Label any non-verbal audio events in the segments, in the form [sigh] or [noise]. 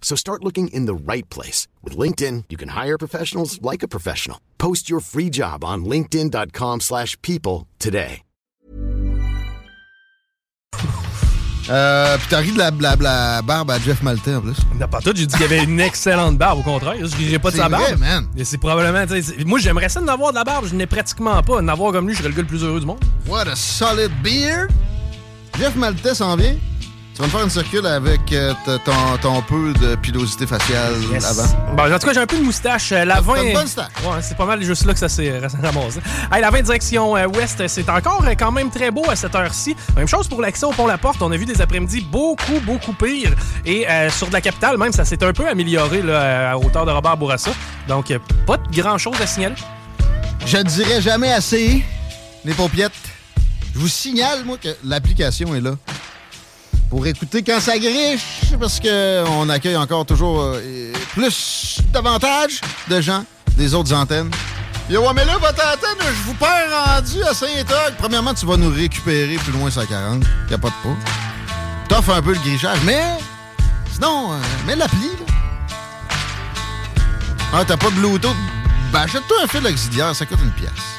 So start looking in the right place. With LinkedIn, you can hire professionals like a professional. Post your free job on linkedin.com/people slash people today. Euh, puis t'as ri de la, la- la barbe à Jeff Maltais en plus. Non, pas tout. J'ai dit qu'il y avait une excellente barbe, au contraire. Je rirais pas de sa barbe. man. C'est probablement. Moi, j'aimerais ça d'en avoir de la barbe. Je n'ai pratiquement pas. En avoir comme lui, je serais le gars le plus heureux du monde. What a solid beard! Jeff Maltais s'en vient. Tu vas me faire une circule avec euh, ton, ton peu de pilosité faciale Yes. avant. Bon, en tout cas, j'ai un peu de moustache. Euh, La 20. T'as une bonne. Ouais, c'est pas mal juste là que ça s'est ramassé. Hey, la 20 direction euh, ouest, c'est encore euh, quand même très beau à cette heure-ci. Même chose pour l'accès au pont-la-porte. On a vu des après-midi beaucoup, beaucoup pire. Et sur de la capitale, même, ça s'est un peu amélioré là, à hauteur de Robert Bourassa. Donc, pas de grand-chose à signaler. Je ne dirai jamais assez, les paupiettes. Je vous signale, moi, que l'application est là. Pour écouter quand ça griche, parce qu'on accueille encore toujours euh, plus davantage de gens des autres antennes. Yo, ouais, mais là, votre antenne, je vous perds rendu à Saint-Og. Premièrement, tu vas nous récupérer plus loin sur la 40. Y a pas de pas. T'offres un peu le grichage, mais sinon, euh, mets l'appli. Ah, t'as pas de Bluetooth? Ben, achète-toi un fil auxiliaire, ça coûte une pièce.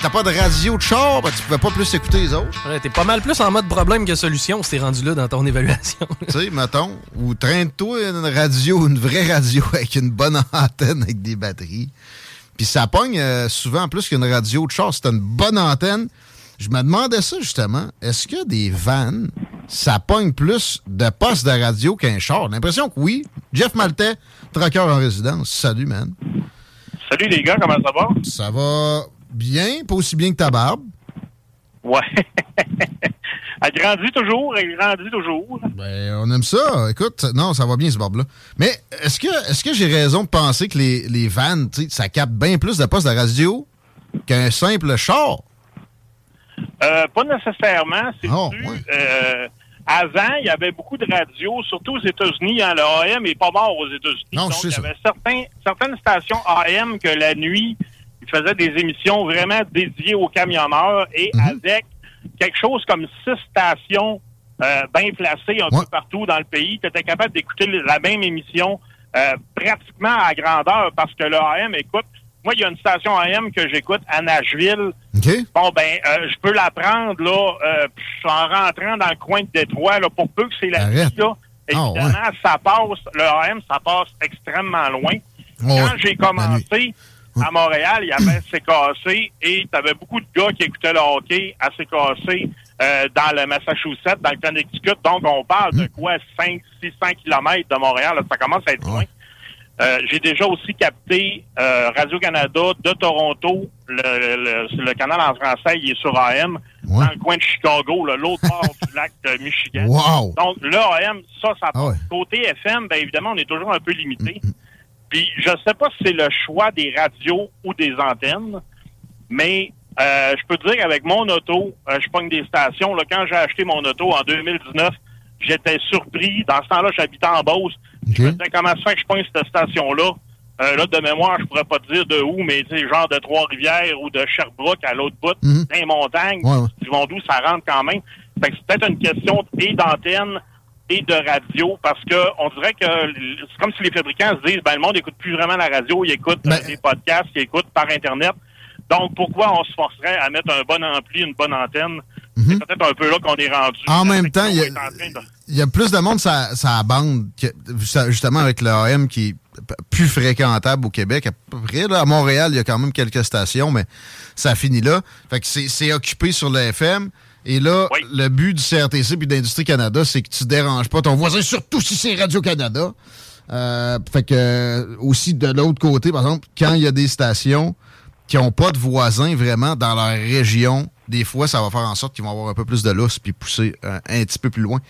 T'as pas de radio de char, ben, tu pouvais pas plus écouter les autres. Ouais, T'es pas mal plus en mode problème que solution si t'es rendu là dans ton [laughs] évaluation. tu sais, mettons, ou traîne-toi une radio, une vraie radio [laughs] avec une bonne antenne avec des batteries. Puis ça pogne euh, souvent plus qu'une radio de char. C'est une bonne antenne. Je me demandais ça justement. Est-ce que des vannes, ça pogne plus de postes de radio qu'un char? J'ai L'impression que oui. Jeff Maltais, traqueur en résidence. Salut, man. Salut les gars, comment ça va? Ça va bien, pas aussi bien que ta barbe. Ouais. [laughs] elle grandit toujours, elle grandit toujours. Ben, on aime ça. Écoute, non, ça va bien ce barbe-là. Mais est-ce que, est-ce que j'ai raison de penser que les, les vannes, tu sais, ça capte bien plus de postes de radio qu'un simple char? Euh, pas nécessairement, c'est Oh, dû, euh, avant, il y avait beaucoup de radios, surtout aux États-Unis. hein, le AM n'est pas mort aux États-Unis. Non, Donc, je sais il y avait certains, certaines stations AM que la nuit, ils faisaient des émissions vraiment dédiées aux camionneurs et Mhm. avec quelque chose comme six stations euh, bien placées un peu partout dans le pays, tu étais capable d'écouter la même émission euh, pratiquement à grandeur parce que le AM, écoute, moi, il y a une station AM que j'écoute à Nashville. Bon, ben, euh, je peux la prendre, là, euh, en rentrant dans le coin de Détroit, là, pour peu que c'est la nuit, là. Évidemment, ça passe, le AM, ça passe extrêmement loin. Quand j'ai commencé à Montréal, il y avait CKC et tu avais beaucoup de gars qui écoutaient le hockey à CKC euh, dans le Massachusetts, dans le Connecticut. Donc, on parle de quoi? 5 600 kilomètres de Montréal. là, ça commence à être loin. Euh, j'ai déjà aussi capté euh, Radio-Canada de Toronto. Le, le, le, canal en français, il est sur AM, dans le coin de Chicago, l'autre bord du [laughs] lac de Michigan. Wow. Donc, là, AM, ça, ça ah Côté FM, bien évidemment, on est toujours un peu limité. Mm, mm. Puis, je sais pas si c'est le choix des radios ou des antennes, mais euh, je peux te dire qu'avec mon auto, euh, je pogne des stations. Là, quand j'ai acheté mon auto en 2019, j'étais surpris. Dans ce temps-là, j'habitais en Beauce. Je me disais, comment ça fait que je pogne cette station-là? Euh, là, de mémoire, je pourrais pas te dire de où, mais genre de Trois-Rivières ou de Sherbrooke à l'autre bout, mm -hmm. montagnes, du d'où ça rentre quand même. Fait que c'est peut-être une question et d'antenne et de radio, parce que on dirait que c'est comme si les fabricants se disent, ben le monde écoute plus vraiment la radio, il écoute ben des podcasts, il écoute par Internet. Donc, pourquoi on se forcerait à mettre un bon ampli, une bonne antenne? C'est mhm. peut-être un peu là qu'on est rendu. En même temps, il y, a plus de monde ça ça bande, que, justement avec le AM qui est plus fréquentable au Québec. À peu près, à Montréal, il y a quand même quelques stations, mais ça finit là. Fait que c'est occupé sur le FM. Et là, le but du CRTC puis d'Industrie Canada, c'est que tu déranges pas ton voisin, surtout si c'est Radio-Canada. Euh, fait que aussi de l'autre côté, par exemple, quand il y a des stations qui n'ont pas de voisins vraiment dans leur région, des fois, ça va faire en sorte qu'ils vont avoir un peu plus de lousse puis pousser euh, un petit peu plus loin.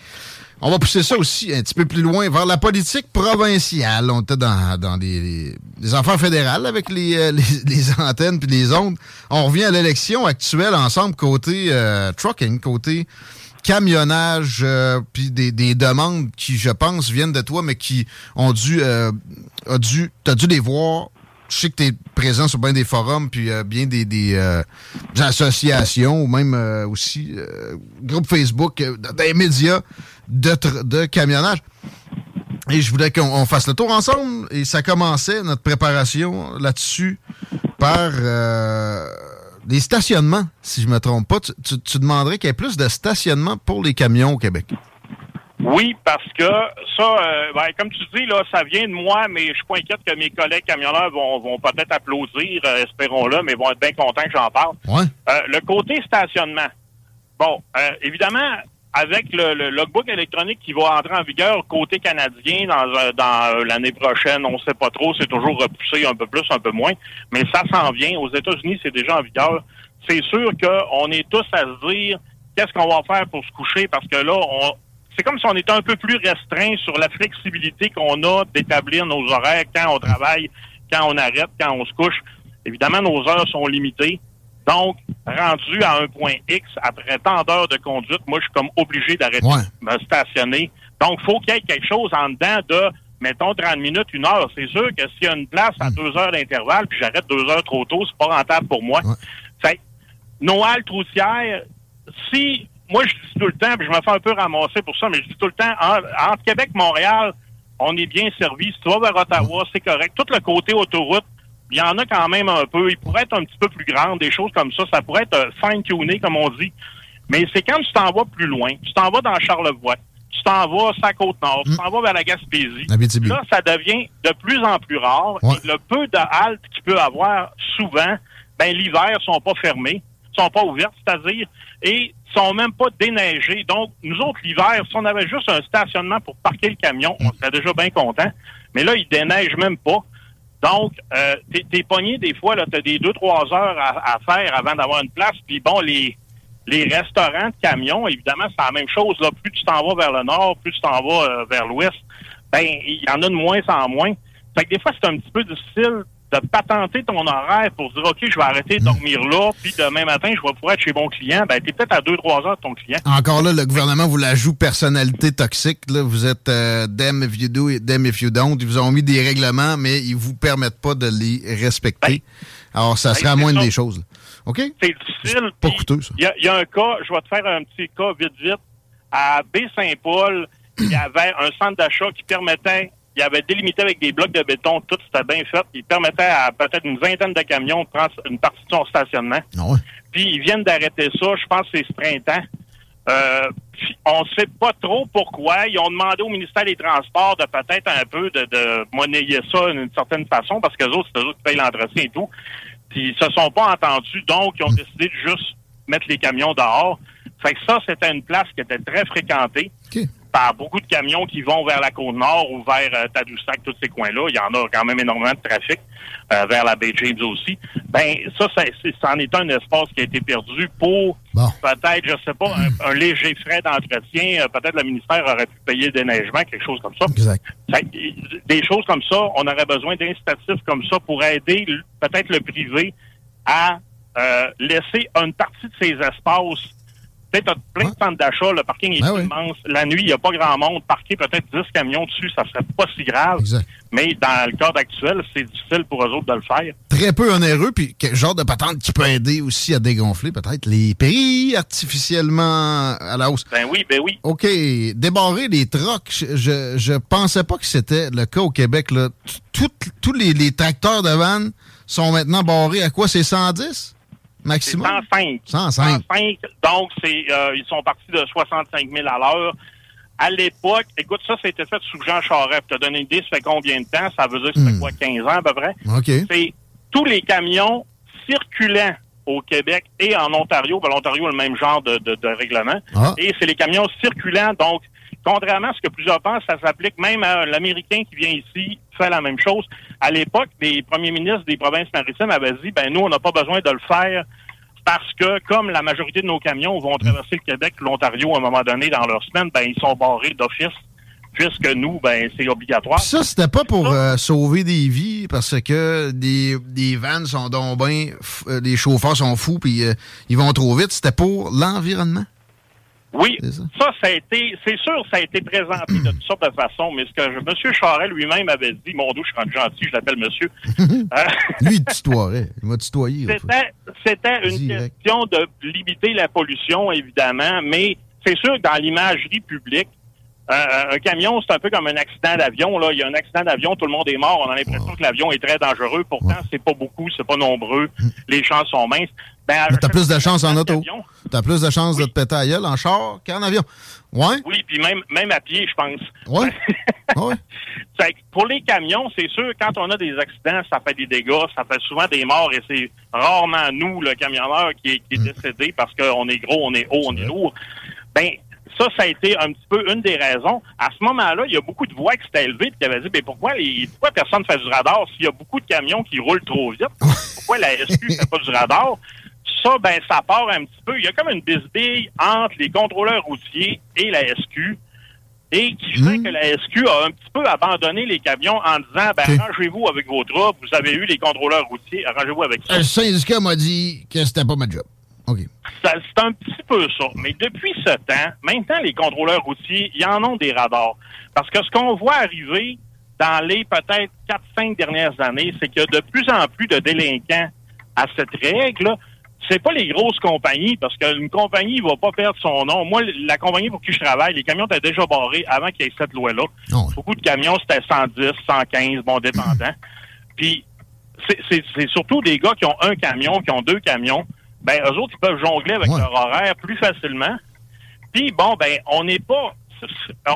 On va pousser ça aussi un petit peu plus loin vers la politique provinciale. On était dans, dans des, des, affaires fédérales avec les, euh, [laughs] les, antennes puis les ondes. On revient à l'élection actuelle ensemble côté euh, trucking, côté camionnage, puis des, des, demandes qui, je pense, viennent de toi, mais qui ont dû, a dû, t'as dû les voir je sais que tu es présent sur bien des forums, puis euh, bien des, des, euh, associations, ou même euh, aussi groupes Facebook, des médias de, de camionnage. Et je voulais qu'on fasse le tour ensemble. Et ça commençait, notre préparation là-dessus, par des stationnements, si je me trompe pas. Tu, tu demanderais qu'il y ait plus de stationnements pour les camions au Québec. Oui, parce que ça, euh, ben, comme tu dis, là, ça vient de moi, mais je suis pas inquiète que mes collègues camionneurs vont, vont peut-être applaudir, euh, espérons-le, mais vont être bien contents que j'en parle. Euh, le côté stationnement. Bon, évidemment, avec le, logbook électronique qui va entrer en vigueur côté canadien dans, dans l'année prochaine, on sait pas trop, c'est toujours repoussé un peu plus, un peu moins, mais ça s'en vient. Aux États-Unis, c'est déjà en vigueur. C'est sûr qu'on est tous à se dire qu'est-ce qu'on va faire pour se coucher, parce que là, on c'est comme si on était un peu plus restreint sur la flexibilité qu'on a d'établir nos horaires quand on travaille, quand on arrête, quand on se couche. Évidemment, nos heures sont limitées. Donc, rendu à un point X, après tant d'heures de conduite, moi, je suis comme obligé d'arrêter de me stationner. Donc, faut qu'il y ait quelque chose en dedans de, mettons, 30 minutes, une heure. C'est sûr que s'il y a une place à hmm. deux heures d'intervalle, puis j'arrête deux heures trop tôt, c'est pas rentable pour moi. Fait nos haltes routières, si moi, je dis tout le temps, puis je me fais un peu ramasser pour ça, mais je dis tout le temps, entre Québec et Montréal, on est bien servi. Si tu vas vers Ottawa, c'est correct. Tout le côté autoroute, il y en a quand même un peu. Il pourrait être un petit peu plus grand, des choses comme ça. Ça pourrait être euh, fine-tuné, comme on dit. Mais c'est quand tu t'en vas plus loin. Tu t'en vas dans Charlevoix. Tu t'en vas la Côte-Nord. Tu mm. t'en vas vers la Gaspésie. Là, ça devient de plus en plus rare. Et le peu de haltes qu'il peut avoir souvent, ben l'hiver, sont pas fermés, sont pas ouvertes, c'est-à-dire, et sont même pas déneigés. Donc, nous autres, l'hiver, si on avait juste un stationnement pour parquer le camion, on serait déjà bien content. Mais là, ils déneigent même pas. Donc, euh, t'es, t'es pogné des fois, là, t'as des deux, trois heures à, faire avant d'avoir une place. Puis bon, les, les restaurants de camions, évidemment, c'est la même chose. Là. Plus tu t'en vas vers le nord, plus tu t'en vas euh, vers l'ouest, ben, il y en a de moins en moins. Fait que des fois, c'est un petit peu difficile de patenter ton horaire pour dire, OK, je vais arrêter de dormir là, puis demain matin, je vais pouvoir être chez mon client, ben, t'es peut-être à 2-3 heures de ton client. Encore là, le gouvernement vous la joue personnalité toxique. Là. Vous êtes euh, them if you do, them if you don't. Ils vous ont mis des règlements, mais ils vous permettent pas de les respecter. Ben, Alors, ça ben, serait à moins des choses. OK? C'est difficile. pas coûteux, ça. Il y, a un cas, je vais te faire un petit cas vite, vite. À Baie-Saint-Paul, il y avait un centre d'achat qui permettait il avait délimité avec des blocs de béton, tout c'était bien fait. Il permettait à peut-être une vingtaine de camions de prendre une partie de son stationnement. Ah puis ils viennent d'arrêter ça, je pense que c'est ce printemps. Euh, on ne sait pas trop pourquoi. Ils ont demandé au ministère des Transports de peut-être un peu de, de monnayer ça d'une certaine façon, parce que les autres, c'est eux qui payent l'entretien et tout. Puis ils se sont pas entendus, donc ils ont décidé de juste mettre les camions dehors. Fait que ça, c'était une place qui était très fréquentée. Par beaucoup de camions qui vont vers la côte nord ou vers euh, Tadoussac, tous ces coins-là. Il y en a quand même énormément de trafic euh, vers la baie James aussi. Ben ça, ça, c'est, ça en est un espace qui a été perdu pour peut-être, je sais pas, un, un léger frais d'entretien. Euh, peut-être le ministère aurait pu payer le déneigement, quelque chose comme ça. Exact. Euh, des choses comme ça, on aurait besoin d'incitatifs comme ça pour aider peut-être le privé à laisser une partie de ces espaces. T'as plein de centres d'achat, le parking est Ben oui. immense. La nuit, il n'y a pas grand monde. Parquer peut-être 10 camions dessus, ça serait pas si grave. Mais dans le cadre actuel, c'est difficile pour eux autres de le faire. Très peu onéreux, puis quel genre de patente qui peut aider aussi à dégonfler peut-être les prix artificiellement à la hausse? Ben oui, ben oui. OK, débarrer les trocs, je, je, pensais pas que c'était le cas au Québec. Là. Tous les, les tracteurs de vannes sont maintenant barrés à quoi? C'est 110 C'est maximum? 105. 105. 105. Donc, c'est, euh, ils sont partis de 65 000 à l'heure. À l'époque, écoute, ça, c'était fait sous Jean Charest. Pour te donner une idée, ça fait combien de temps? Ça veut dire que ça fait quoi, 15 ans à peu près? OK. C'est tous les camions circulant au Québec et en Ontario. Ben, L'Ontario a le même genre de, de- de règlement. Ah. Et c'est les camions circulants. Donc, contrairement à ce que plusieurs pensent, ça s'applique même à l'Américain qui vient ici, fait la même chose. À l'époque, les premiers ministres des provinces maritimes avaient dit, ben nous, on n'a pas besoin de le faire parce que, comme la majorité de nos camions vont traverser le Québec, l'Ontario, à un moment donné, dans leur semaine, ben ils sont barrés d'office, puisque nous, ben c'est obligatoire. Ça, c'était pas pour euh, sauver des vies parce que des, des vannes sont donc bien, f- euh, les chauffeurs sont fous puis euh, ils vont trop vite. C'était pour l'environnement? Oui, ça, ça a été, c'est sûr, ça a été présenté de toutes sortes de façons, mais ce que je- M. Charest lui-même avait dit, mon dos, je suis gentil, je l'appelle monsieur. [laughs] Euh, Lui, il tutoierait. Il m'a tutoyé. C'était, une Direct. question de limiter la pollution, évidemment, mais c'est sûr que dans l'imagerie publique, euh, un camion, c'est un peu comme un accident d'avion. Là. Il y a un accident d'avion, tout le monde est mort. On a l'impression que l'avion est très dangereux. Pourtant, c'est pas beaucoup, c'est pas nombreux. Les chances sont minces. Ben, Mais t'as plus de chance en auto. T'as plus de chance de te péter à gueule en char qu'en avion. Ouais? Oui, puis même, même à pied, je pense. [laughs] Que pour les camions, c'est sûr, quand on a des accidents, ça fait des dégâts, ça fait souvent des morts et c'est rarement nous, le camionneur, qui est, qui Mm. est décédé parce qu'on est gros, on est haut, on est lourd. Ben, ça, ça a été un petit peu une des raisons. À ce moment-là, il y a beaucoup de voix qui s'étaient élevées et qui avaient dit, ben, pourquoi, les, pourquoi personne fait du radar s'il y a beaucoup de camions qui roulent trop vite? Pourquoi la SQ fait pas du radar? Ça, ben, ça part un petit peu. Il y a comme une bisbille entre les contrôleurs routiers et la SQ et qui fait que la SQ a un petit peu abandonné les camions en disant ben, Ok. arrangez-vous avec vos troupes, vous avez eu les contrôleurs routiers, arrangez-vous avec ça. Le syndicat m'a dit que c'était pas ma job. OK. Ça, C'est un petit peu ça. Mais depuis ce temps, maintenant, les contrôleurs routiers, ils en ont des radars. Parce que ce qu'on voit arriver dans les peut-être 4-5 dernières années, c'est qu'il y a de plus en plus de délinquants à cette règle. C'est pas les grosses compagnies, parce qu'une compagnie ne va pas perdre son nom. Moi, la compagnie pour qui je travaille, les camions étaient déjà barrés avant qu'il y ait cette loi-là. Beaucoup de camions, c'était 110, 115, bon, dépendant. [clears throat] Puis, c'est surtout des gars qui ont un camion, qui ont deux camions. Ben, eux autres, ils peuvent jongler avec leur horaire plus facilement. Puis, bon, ben, on n'est pas...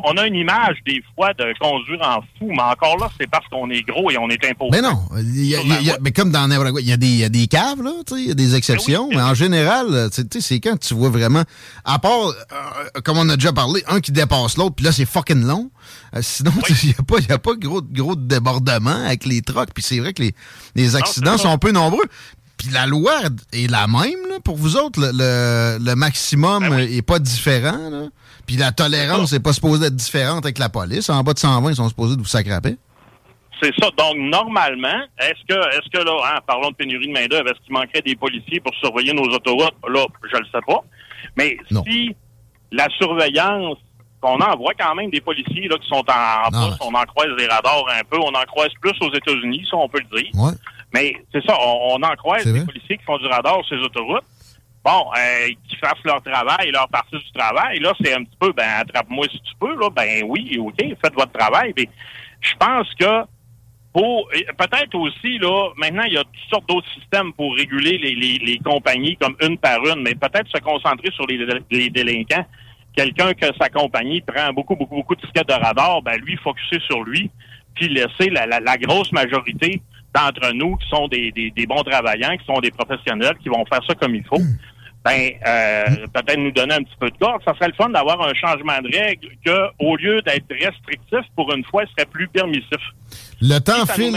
On a une image, des fois, de conduire en fou, mais encore là, c'est parce qu'on est gros et on est imposé. Mais non, y a- y a- il y a- mais comme dans n'importe il y, a des- il y a des caves, là, il y a des exceptions, mais en général, tu sais, tu sais, c'est quand tu vois vraiment, à part, euh, comme on a déjà parlé, un qui dépasse l'autre, puis là, c'est fucking long. Euh, sinon, il n'y a pas, il y a pas gros, gros débordement avec les trucks, puis c'est vrai que les, les accidents ça. sont peu nombreux. Puis la loi est la même, là, pour vous autres. Le, le- le maximum Ben est pas différent, là. Puis la tolérance n'est pas supposée être différente avec la police. En bas de 120, ils sont supposés de vous sacraper. C'est ça. Donc, normalement, est-ce que, est-ce que là, hein, parlons de pénurie de main-d'œuvre, est-ce qu'il manquerait des policiers pour surveiller nos autoroutes? Là, je le sais pas. Mais si la surveillance, on en voit quand même des policiers là, qui sont en, en poste, on en croise des radars un peu, on en croise plus aux États-Unis, ça, on peut le dire. Ouais. Mais c'est ça, on, on en croise des policiers qui font du radar sur les autoroutes. Bon, euh, qui fassent leur travail, leur partie du travail. Là, c'est un petit peu, ben, attrape-moi si tu peux, là. Ben oui, OK, faites votre travail. Mais je pense que pour peut-être aussi, là, maintenant, il y a toutes sortes d'autres systèmes pour réguler les, les, les compagnies comme une par une, mais peut-être se concentrer sur les, les délinquants. Quelqu'un que sa compagnie prend beaucoup, beaucoup, beaucoup de tickets de radar, ben lui, focuser sur lui, puis laisser la, la, la grosse majorité d'entre nous qui sont des, des, des bons travaillants, qui sont des professionnels, qui vont faire ça comme il faut. ben euh, peut-être nous donner un petit peu de corde. Ça serait le fun d'avoir un changement de règle que, au lieu d'être restrictif, pour une fois, serait plus permissif. Le temps file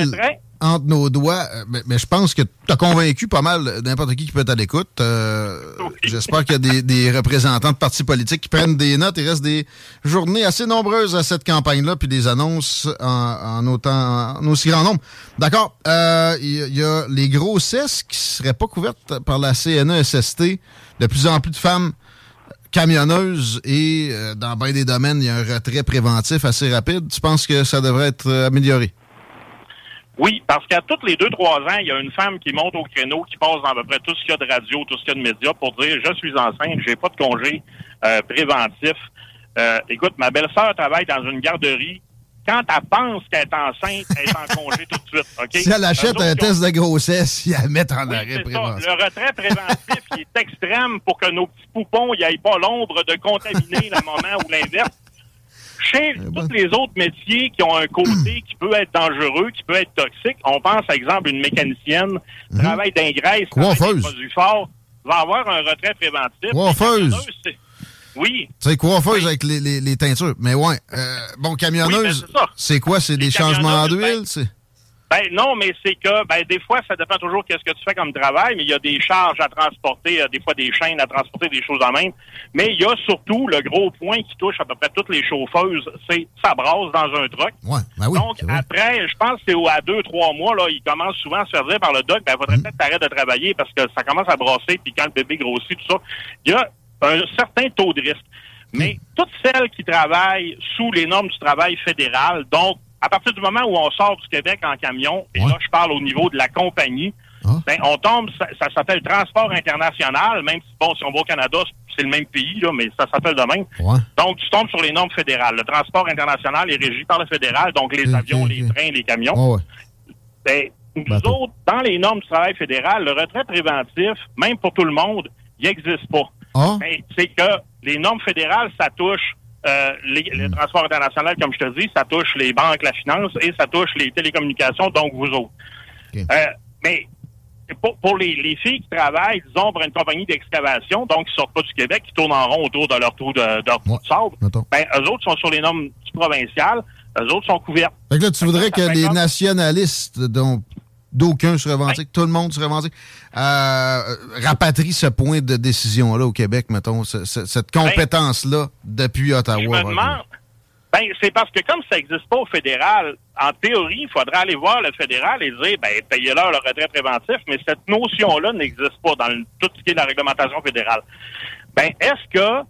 entre nos doigts, euh, mais, je pense que tu as convaincu pas mal n'importe qui qui peut être à l'écoute. Euh, j'espère qu'il y a des, représentants de partis politiques qui prennent des notes. Il reste des journées assez nombreuses à cette campagne-là, puis des annonces en, autant, en aussi grand nombre. D'accord. Euh, il y, a les grossesses qui seraient pas couvertes par la CNESST. De plus en plus de femmes camionneuses et dans bien des domaines, il y a un retrait préventif assez rapide. Tu penses que ça devrait être amélioré? Oui, parce qu'à toutes les deux, trois ans, il y a une femme qui monte au créneau, qui passe dans à peu près tout ce qu'il y a de radio, tout ce qu'il y a de médias pour dire je suis enceinte, j'ai pas de congé euh, préventif. Euh, écoute, ma belle-sœur travaille dans une garderie. Quand elle pense qu'elle est enceinte, elle est en congé tout de suite. OK? [laughs] Si elle achète un test de grossesse, il la met en arrêt préventif. Le retrait préventif est extrême pour que nos petits poupons n'aient pas l'ombre de contaminer le moment ou l'inverse. Chez eh ben. tous les autres métiers qui ont un côté qui peut être dangereux, qui peut être toxique, on pense, par exemple, une mécanicienne, mhm. travail d'ingraisse, coiffeuse, produits forts, va avoir un retrait préventif. Coiffeuse. Oui. Tu sais, coiffeuse avec les, les, teintures. Mais ouais. Euh, bon, camionneuse, ben, c'est quoi? C'est des changements d'huile? Ben, non, mais c'est que ben des fois, ça dépend toujours qu'est-ce que tu fais comme travail, mais il y a des charges à transporter, euh, des fois des chaînes à transporter, des choses en même. Mais il y a surtout le gros point qui touche à peu près toutes les chauffeuses, c'est ça brasse dans un truck. Ouais, ben oui, Donc après, je pense que c'est à deux, trois mois, là, il commence souvent à se faire dire par le doc, ben faudrait mm. peut-être arrêter de travailler parce que ça commence à brasser, puis quand le bébé grossit, tout ça, il y a un certain taux de risque. Mais mm. toutes celles qui travaillent sous les normes du travail fédéral, donc à partir du moment où on sort du Québec en camion, et là, je parle au niveau de la compagnie, ah. ben, on tombe, ça, s'appelle transport international, même si, bon, si on va au Canada, c'est le même pays, là, mais ça s'appelle de même. Donc, tu tombes sur les normes fédérales. Le transport international est régi par le fédéral, donc les avions, les trains, les camions. ben, nous autres, dans les normes du travail fédéral, le retrait préventif, même pour tout le monde, il n'existe pas. Ah. Ben, c'est que les normes fédérales, ça touche euh, les, le hmm. transport international, comme je te dis, ça touche les banques, la finance et ça touche les télécommunications, donc vous autres. Euh, mais pour, les, filles qui travaillent, disons, pour une compagnie d'excavation, donc qui sortent pas du Québec, qui tournent en rond autour de leur trou de, de, sable, ben, eux autres sont sur les normes provinciales, eux autres sont couverts. Fait là, tu voudrais que les nationalistes, dont d'aucun se revendique, tout le monde se revendique, euh, rapatrie ce point de décision-là au Québec, mettons, cette ben, compétence-là depuis Ottawa. Je me demande, ben, c'est parce que comme ça n'existe pas au fédéral, en théorie, il faudrait aller voir le fédéral et dire, ben, payez-leur le retrait préventif, mais cette notion-là n'existe pas dans tout ce qui est la réglementation fédérale. Ben, est-ce que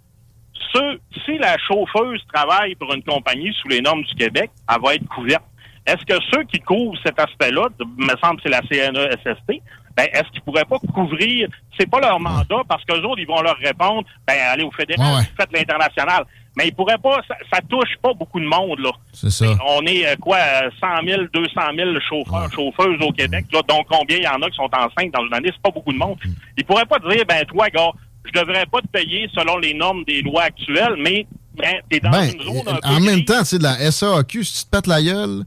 ce, si la chauffeuse travaille pour une compagnie sous les normes du Québec, elle va être couverte? Est-ce que ceux qui couvrent cet aspect-là, me semble que c'est la CNESST, ben, est-ce qu'ils pourraient pas couvrir, c'est pas leur mandat, parce qu'eux autres, ils vont leur répondre, ben, allez au fédéral, faites l'international. Mais ils pourraient pas, ça, touche pas beaucoup de monde, là. C'est ça. On est, euh, quoi, 100 000, 200 000 chauffeurs, chauffeuses au Québec, là, donc combien il y en a qui sont enceintes dans une année, c'est pas beaucoup de monde. Mm. Ils pourraient pas dire, ben, toi, gars, je devrais pas te payer selon les normes des lois actuelles, mais, ben, t'es dans ben, une zone un En même temps, c'est de la SAQ, si tu te pètes la gueule,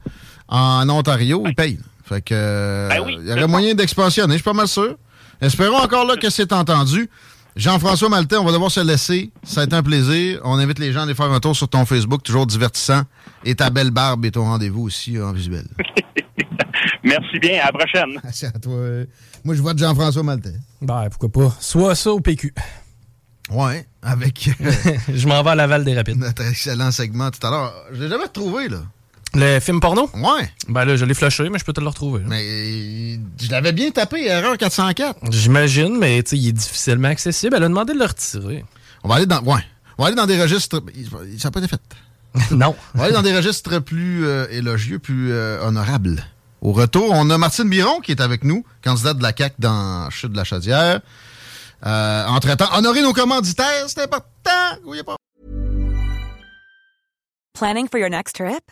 en Ontario, ils payent. Fait que ben il y aurait moyen d'expansionner, je suis pas mal sûr. Espérons encore là que c'est entendu. Jean-François Maltais, on va devoir se laisser. Ça a été un plaisir. On invite les gens à aller faire un tour sur ton Facebook, toujours divertissant. Et ta belle barbe et ton rendez-vous aussi en visuel. [laughs] Merci bien. À la prochaine. [laughs] Merci à toi. Moi, je vois de Jean-François Maltais. Ben, pourquoi pas? Soit ça au PQ. Ouais, avec. [laughs] je m'en vais à Laval des Rapides. Notre excellent segment tout à l'heure. Je l'ai jamais retrouvé, là. Le film porno? Ouais. Ben là, je l'ai flashé, mais je peux te le retrouver. Mais je l'avais bien tapé, erreur 404. J'imagine, mais tu sais, il est difficilement accessible. Elle a demandé de le retirer. On va aller dans. Ouais. On va aller dans des registres. Ça n'a pas été fait. [laughs] non. On va aller dans des registres plus euh, élogieux, plus euh, honorables. Au retour, on a Martine Biron qui est avec nous, candidate de la CAQ dans Chute de la Chaudière. Euh, entre-temps, honorer nos commanditaires, c'est important. pas. Planning for your next trip?